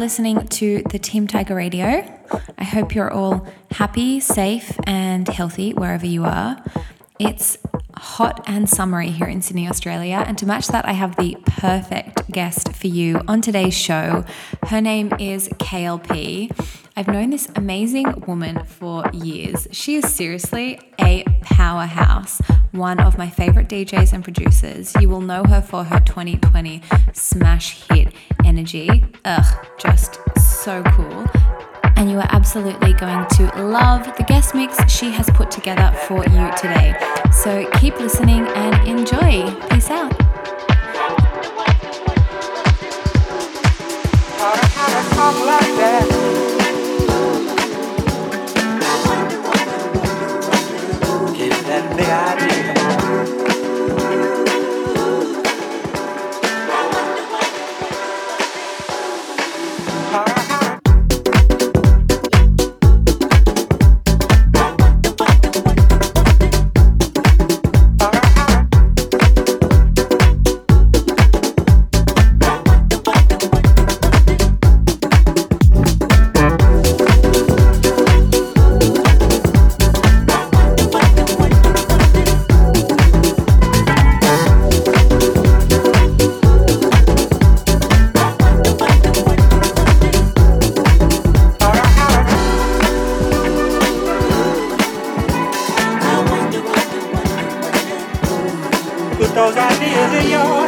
listening to the Team Tiger Radio. I hope you're all happy, safe, and healthy wherever you are. It's hot and summery here in Sydney, Australia. And to match that, I have the perfect guest for you on today's show. Her name is KLP. I've known this amazing woman for years. She is seriously a powerhouse, one of my favorite DJs and producers. You will know her for her 2020 smash hit Energy. Ugh, just so cool and you are absolutely going to love the guest mix she has put together for you today. So keep listening and enjoy. Peace out. Give idea. Your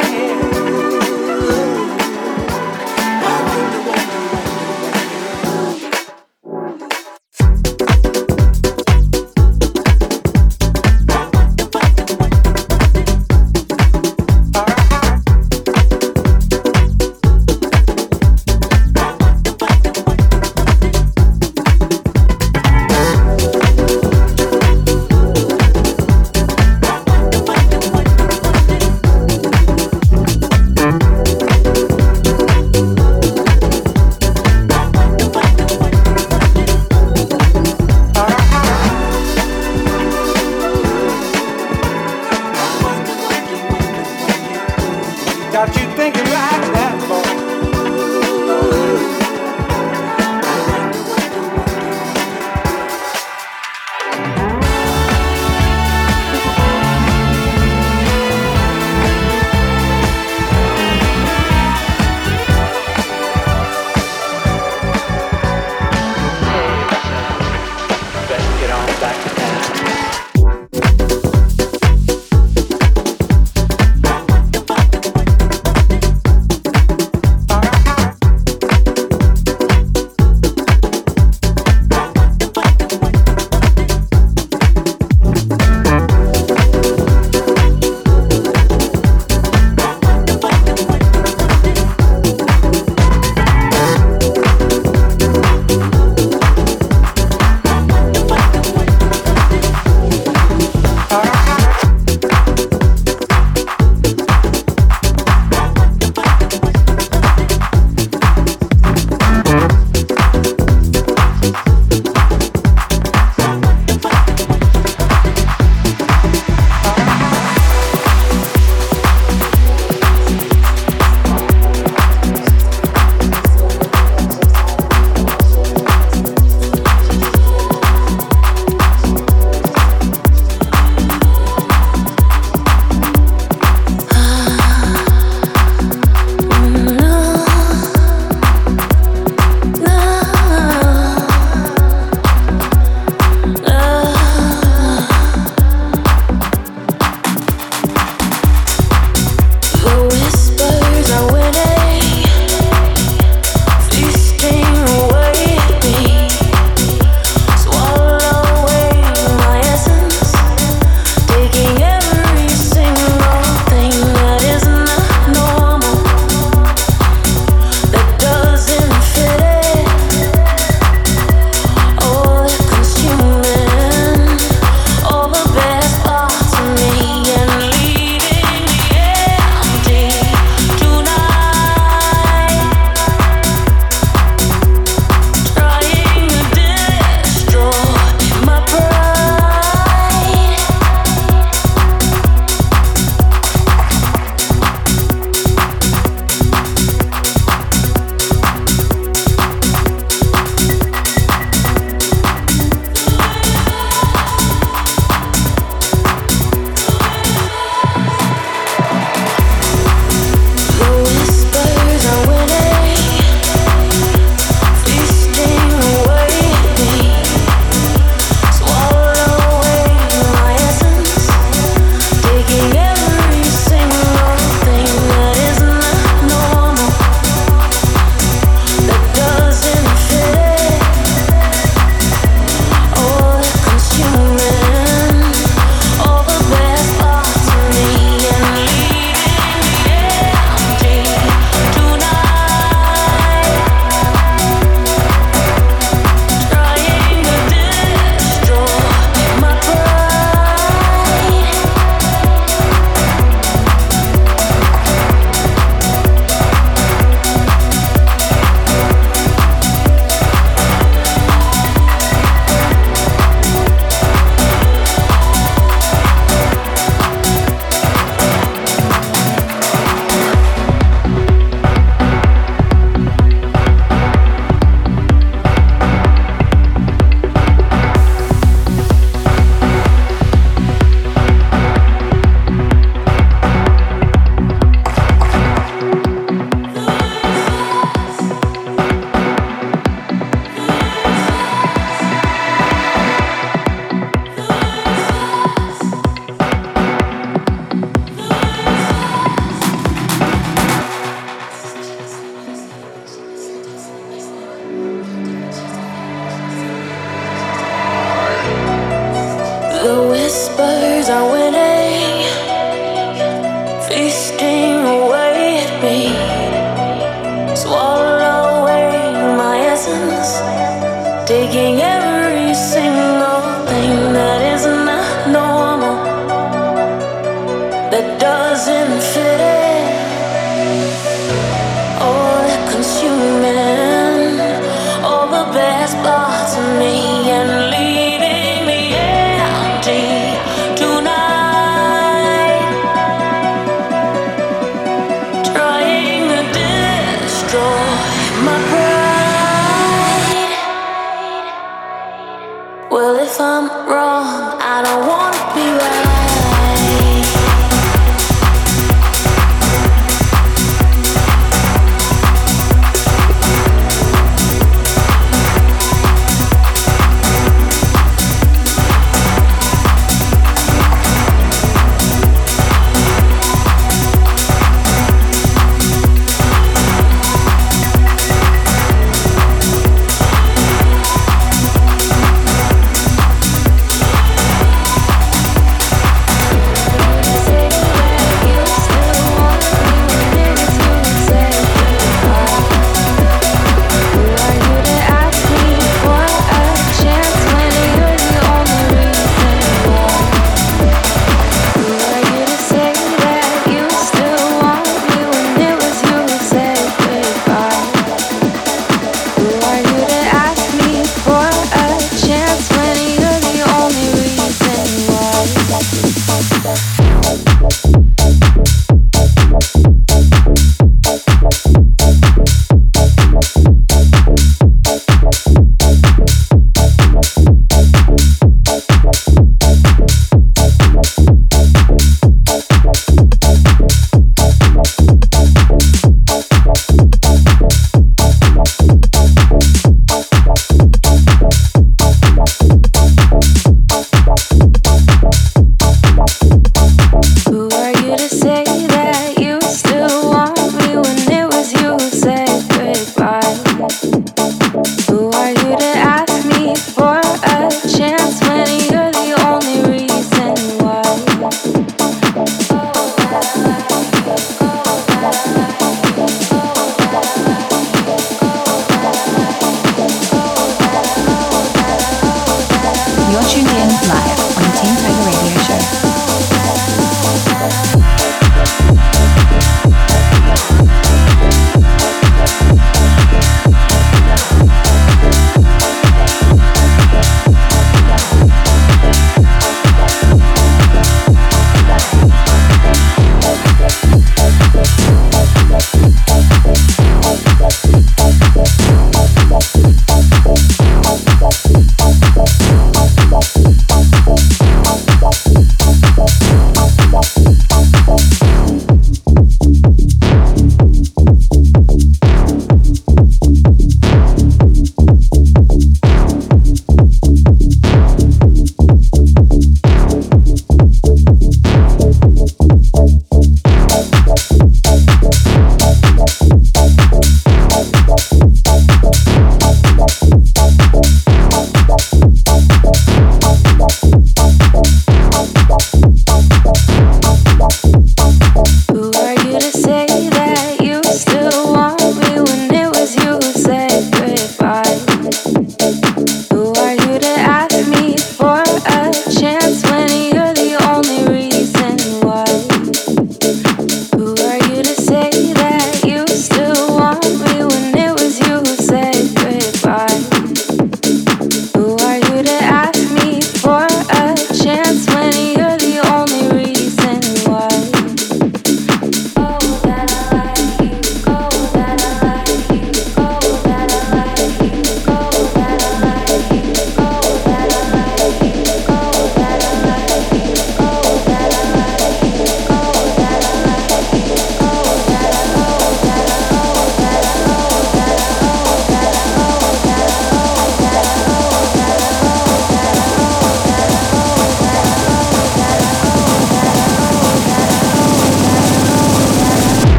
if I'm wrong. I don't want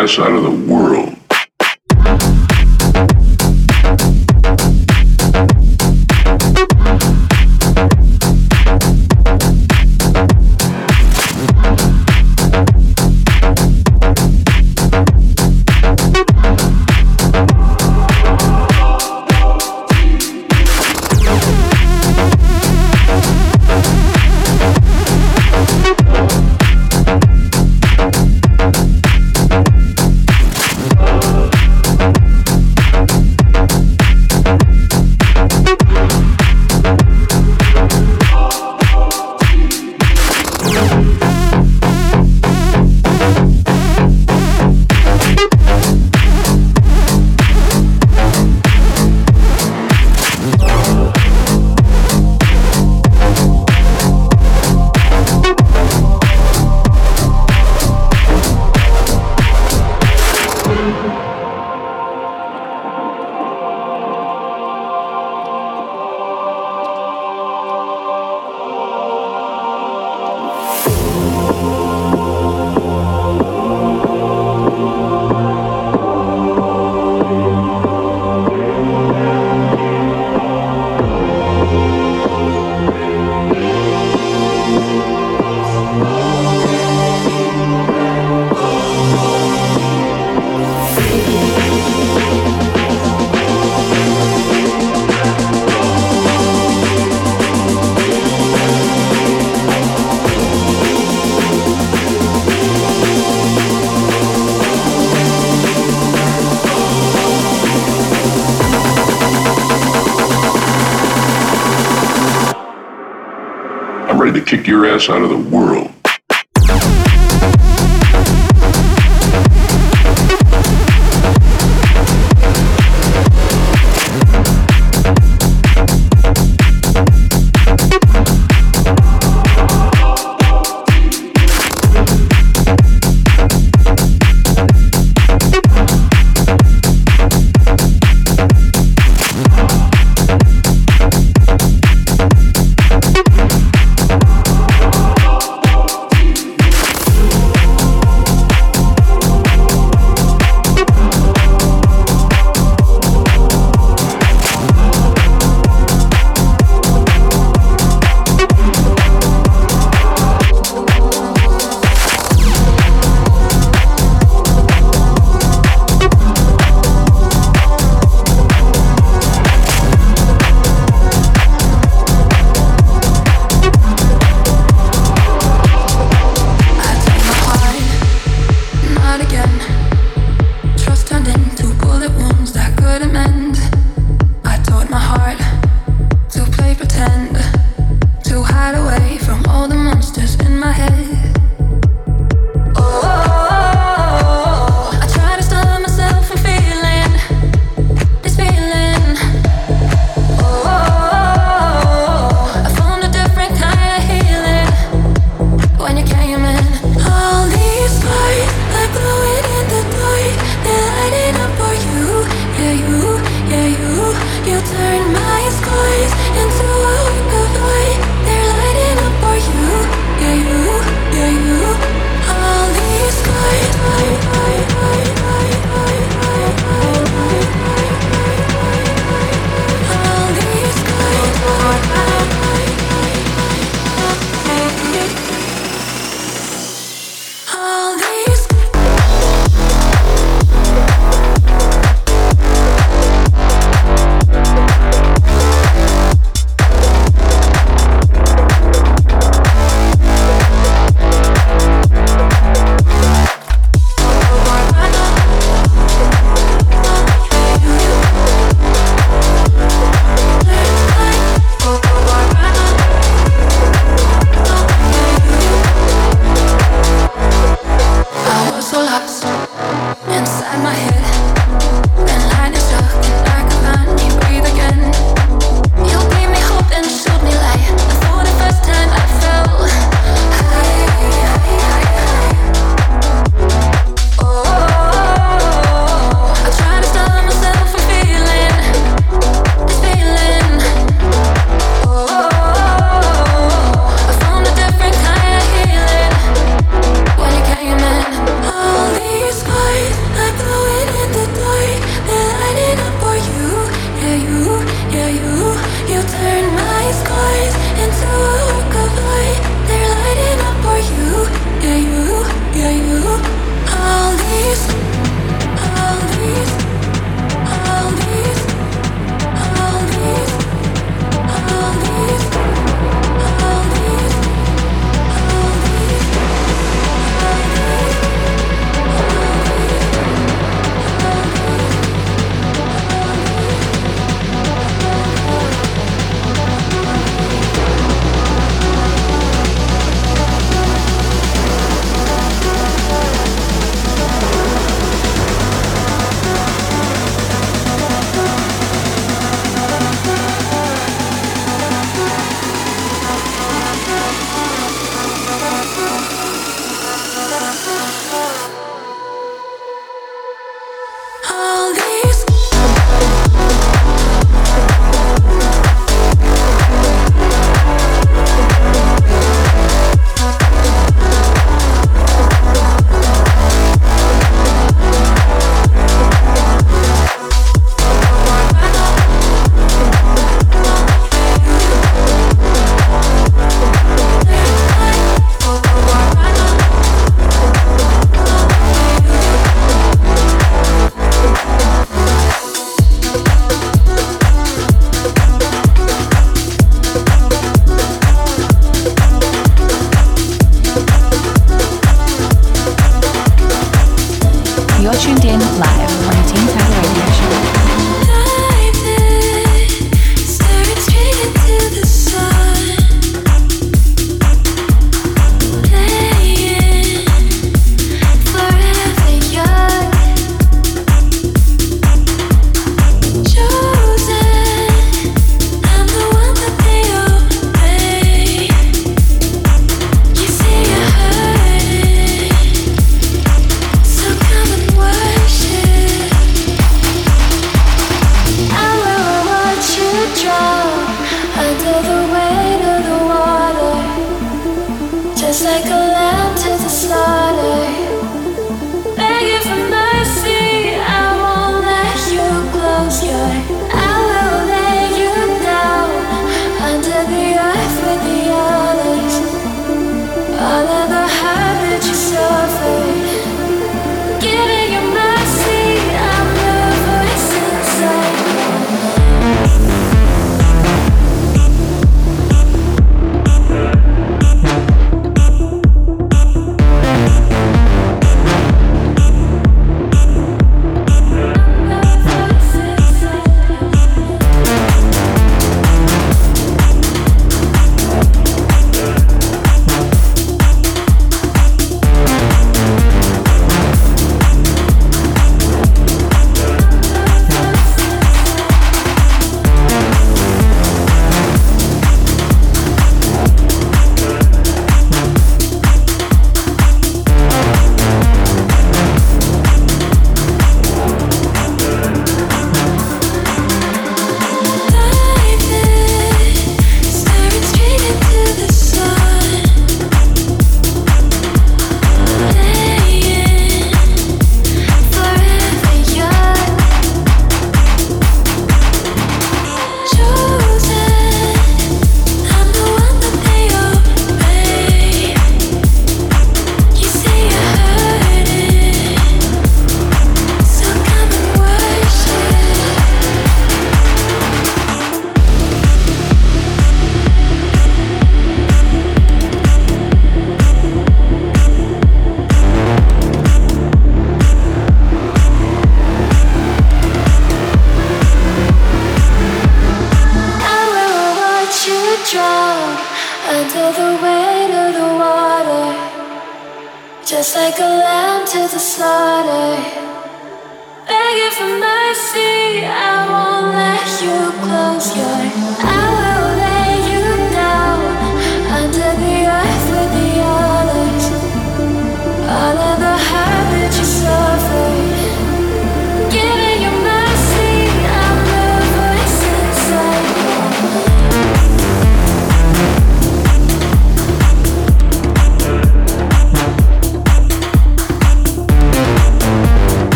ass out of the world. Ass out of the world.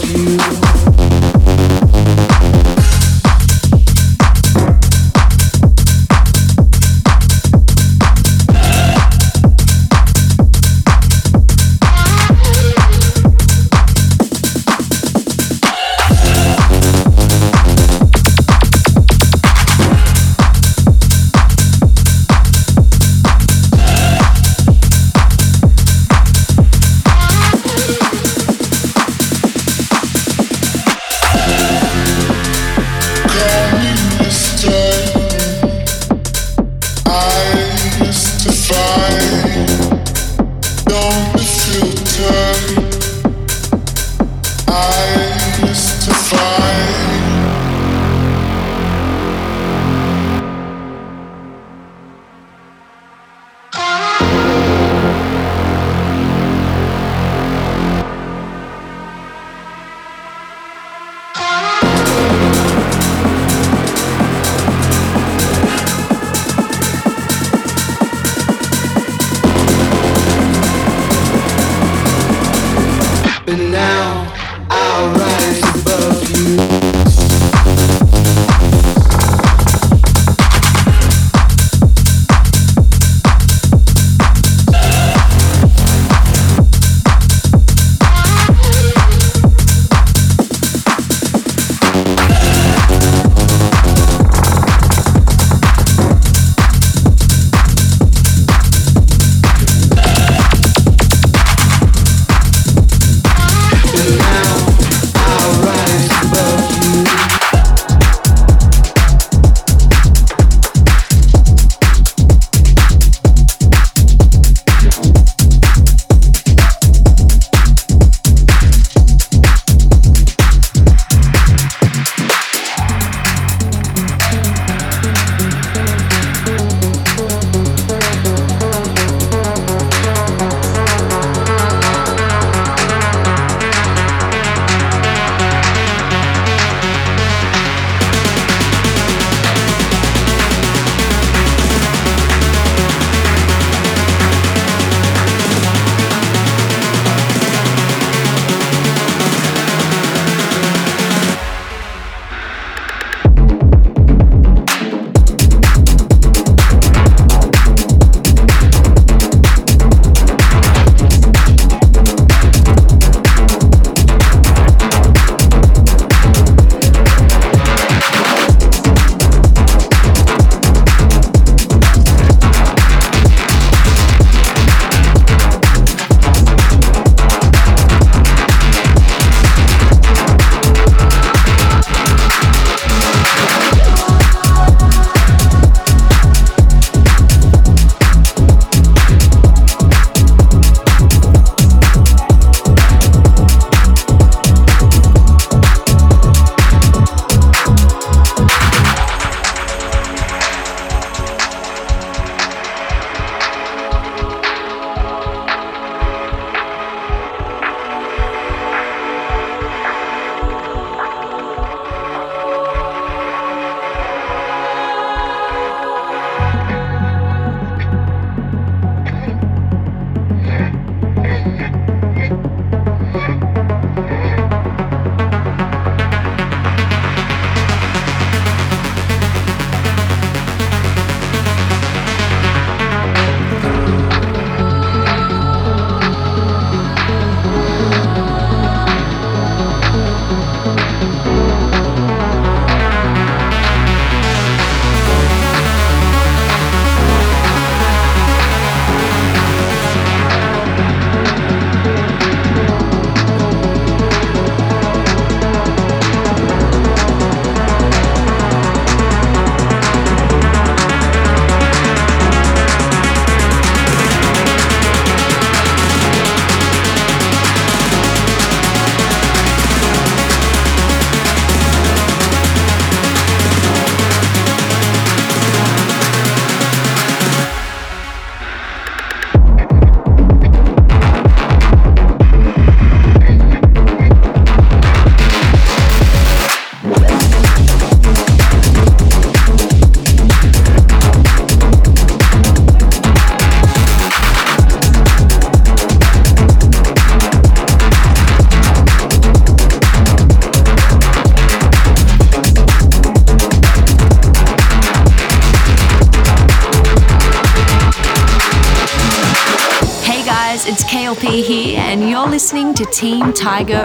You.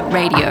Radio.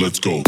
Let's go.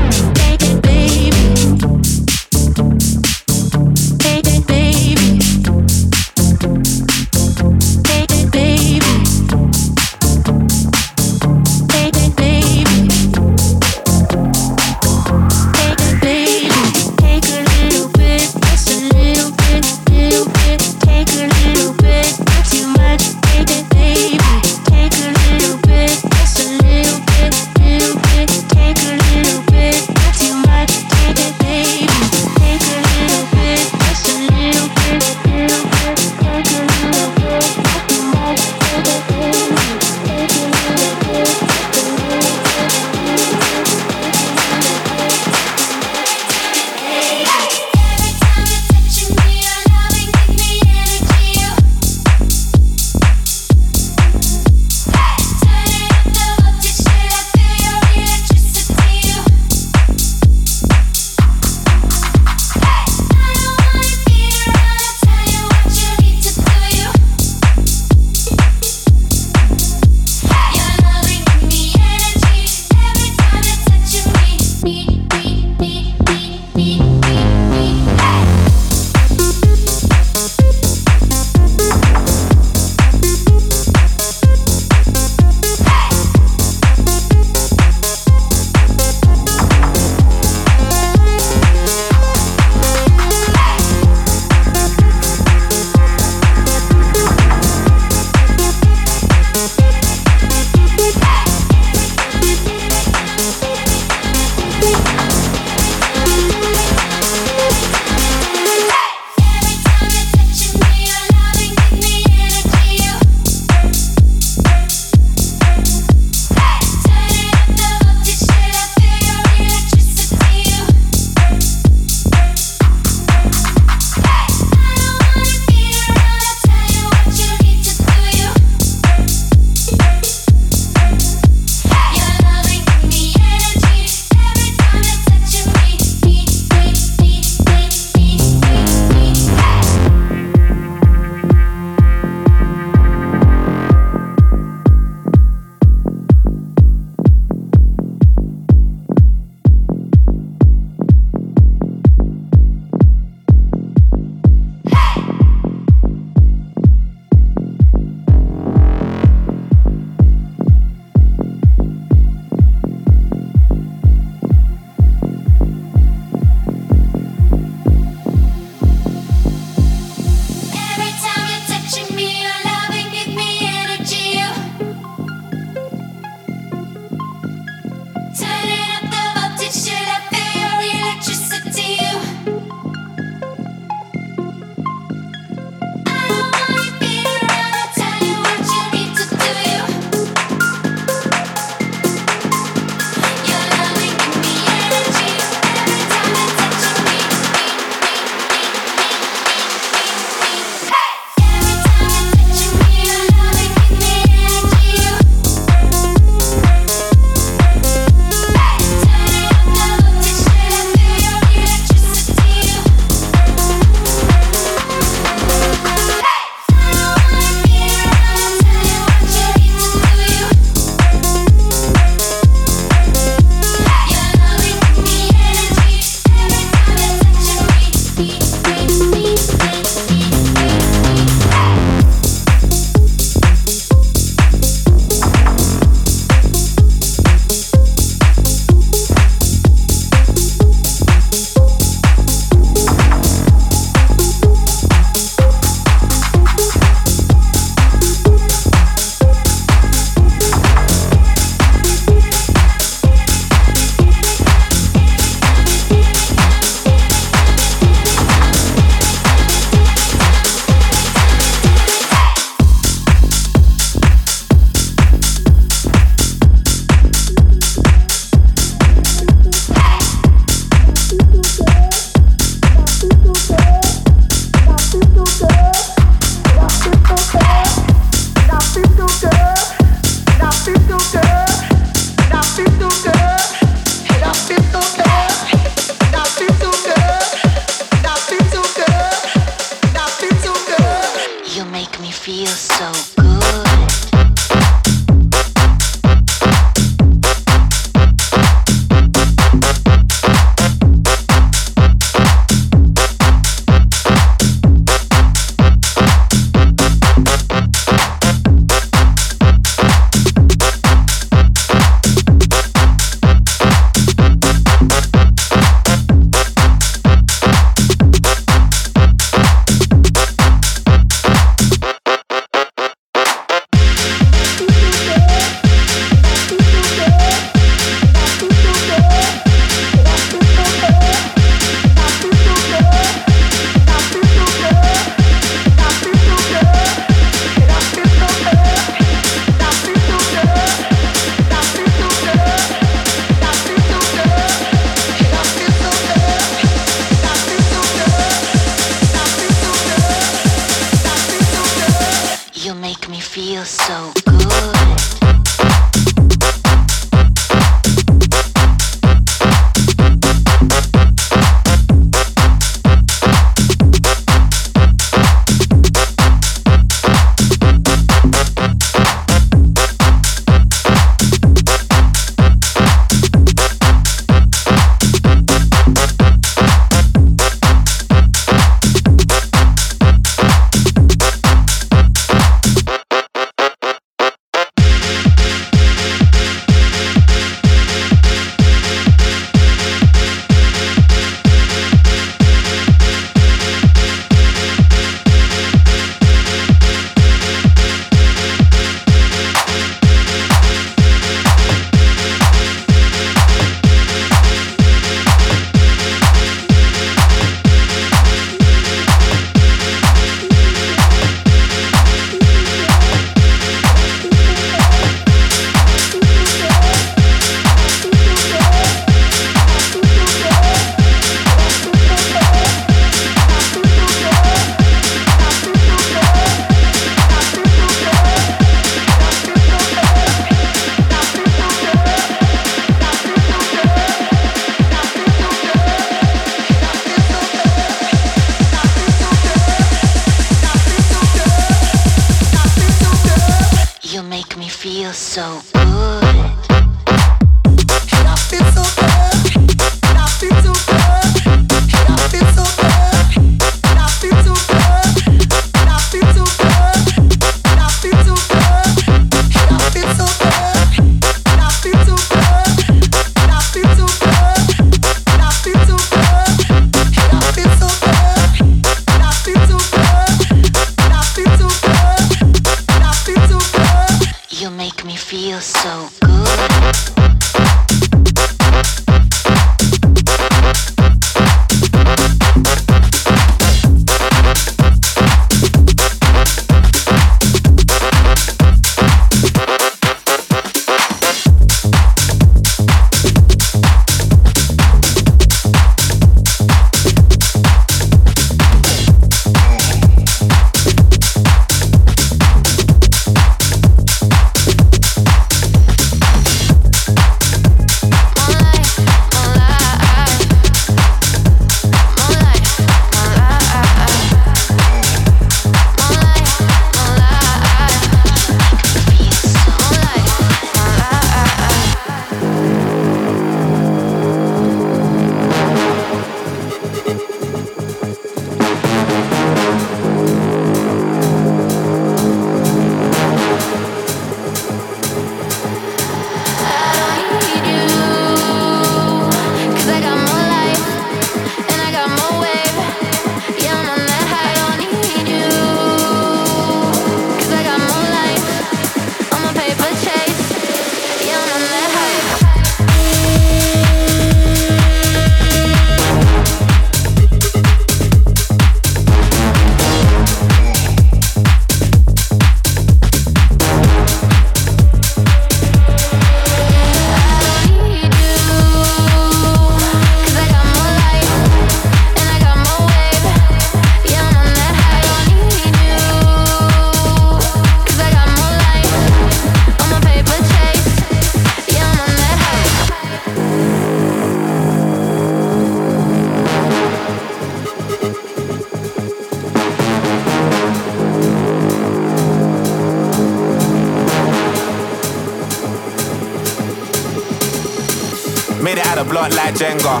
Like Jenga.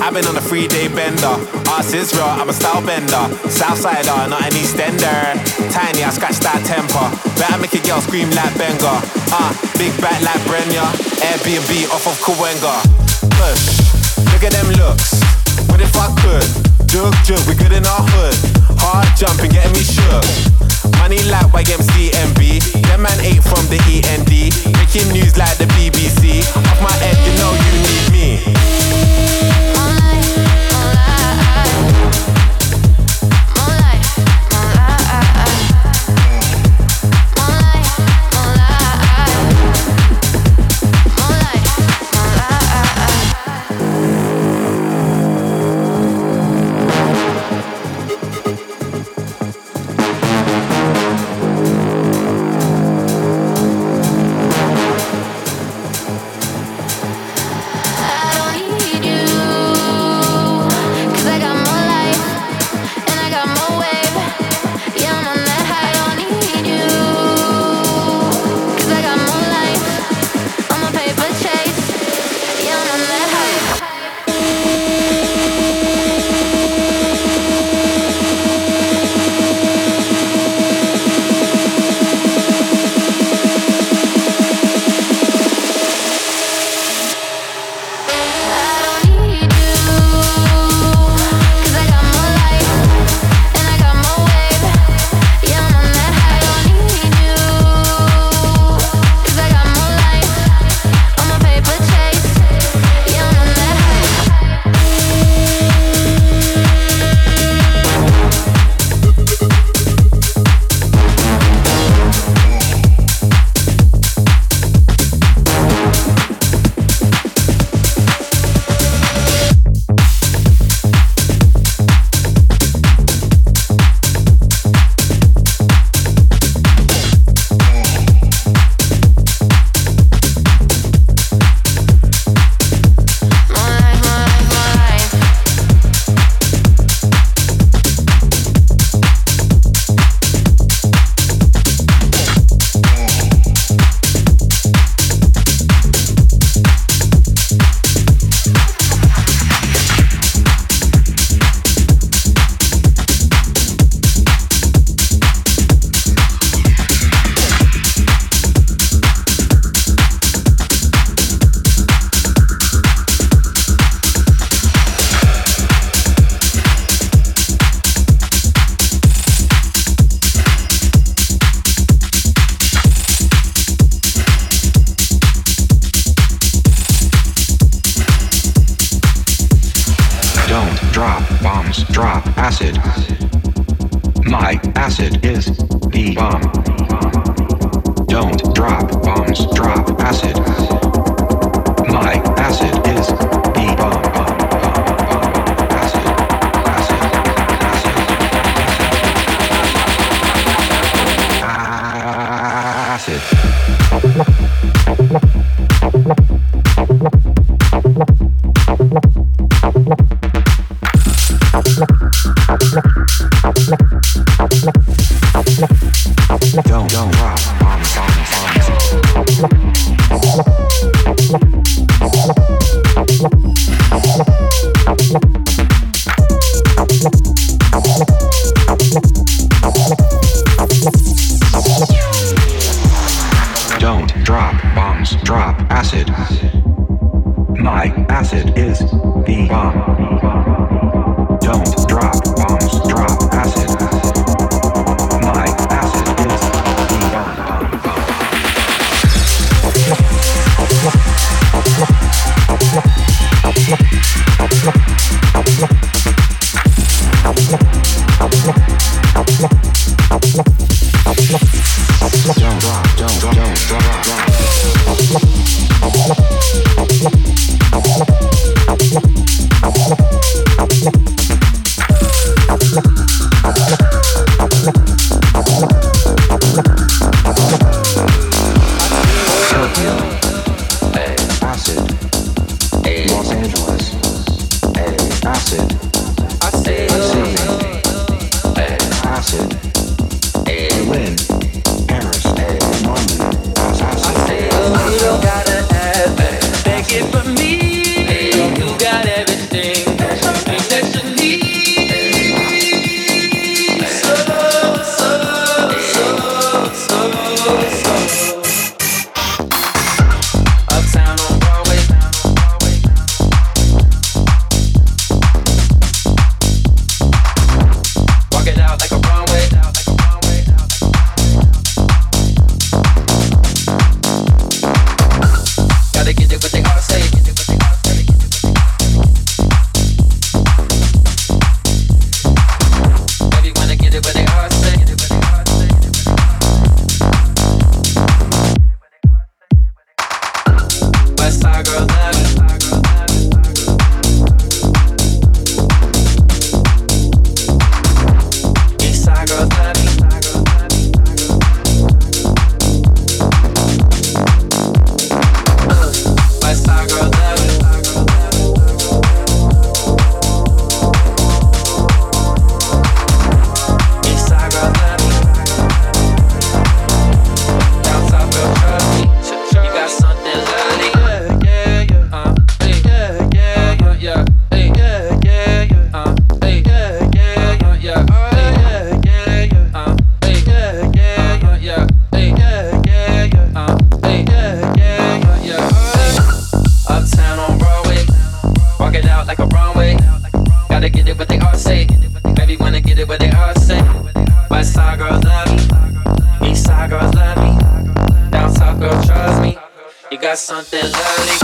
I've been on a three day bender. Ass is real, I'm a style bender. Southsider, not an Eastender. Tiny, I scratch that temper. Better make a girl scream like Benga. Ah, uh, big back like Brenya. Airbnb off of Cahuenga. Push, look at them looks. What if I could? Jug, jug, we good in our hood. Hard jumping, getting me shook. Money like YMCMB. Them man ate from the END. Making news like the BBC. Off my something lovely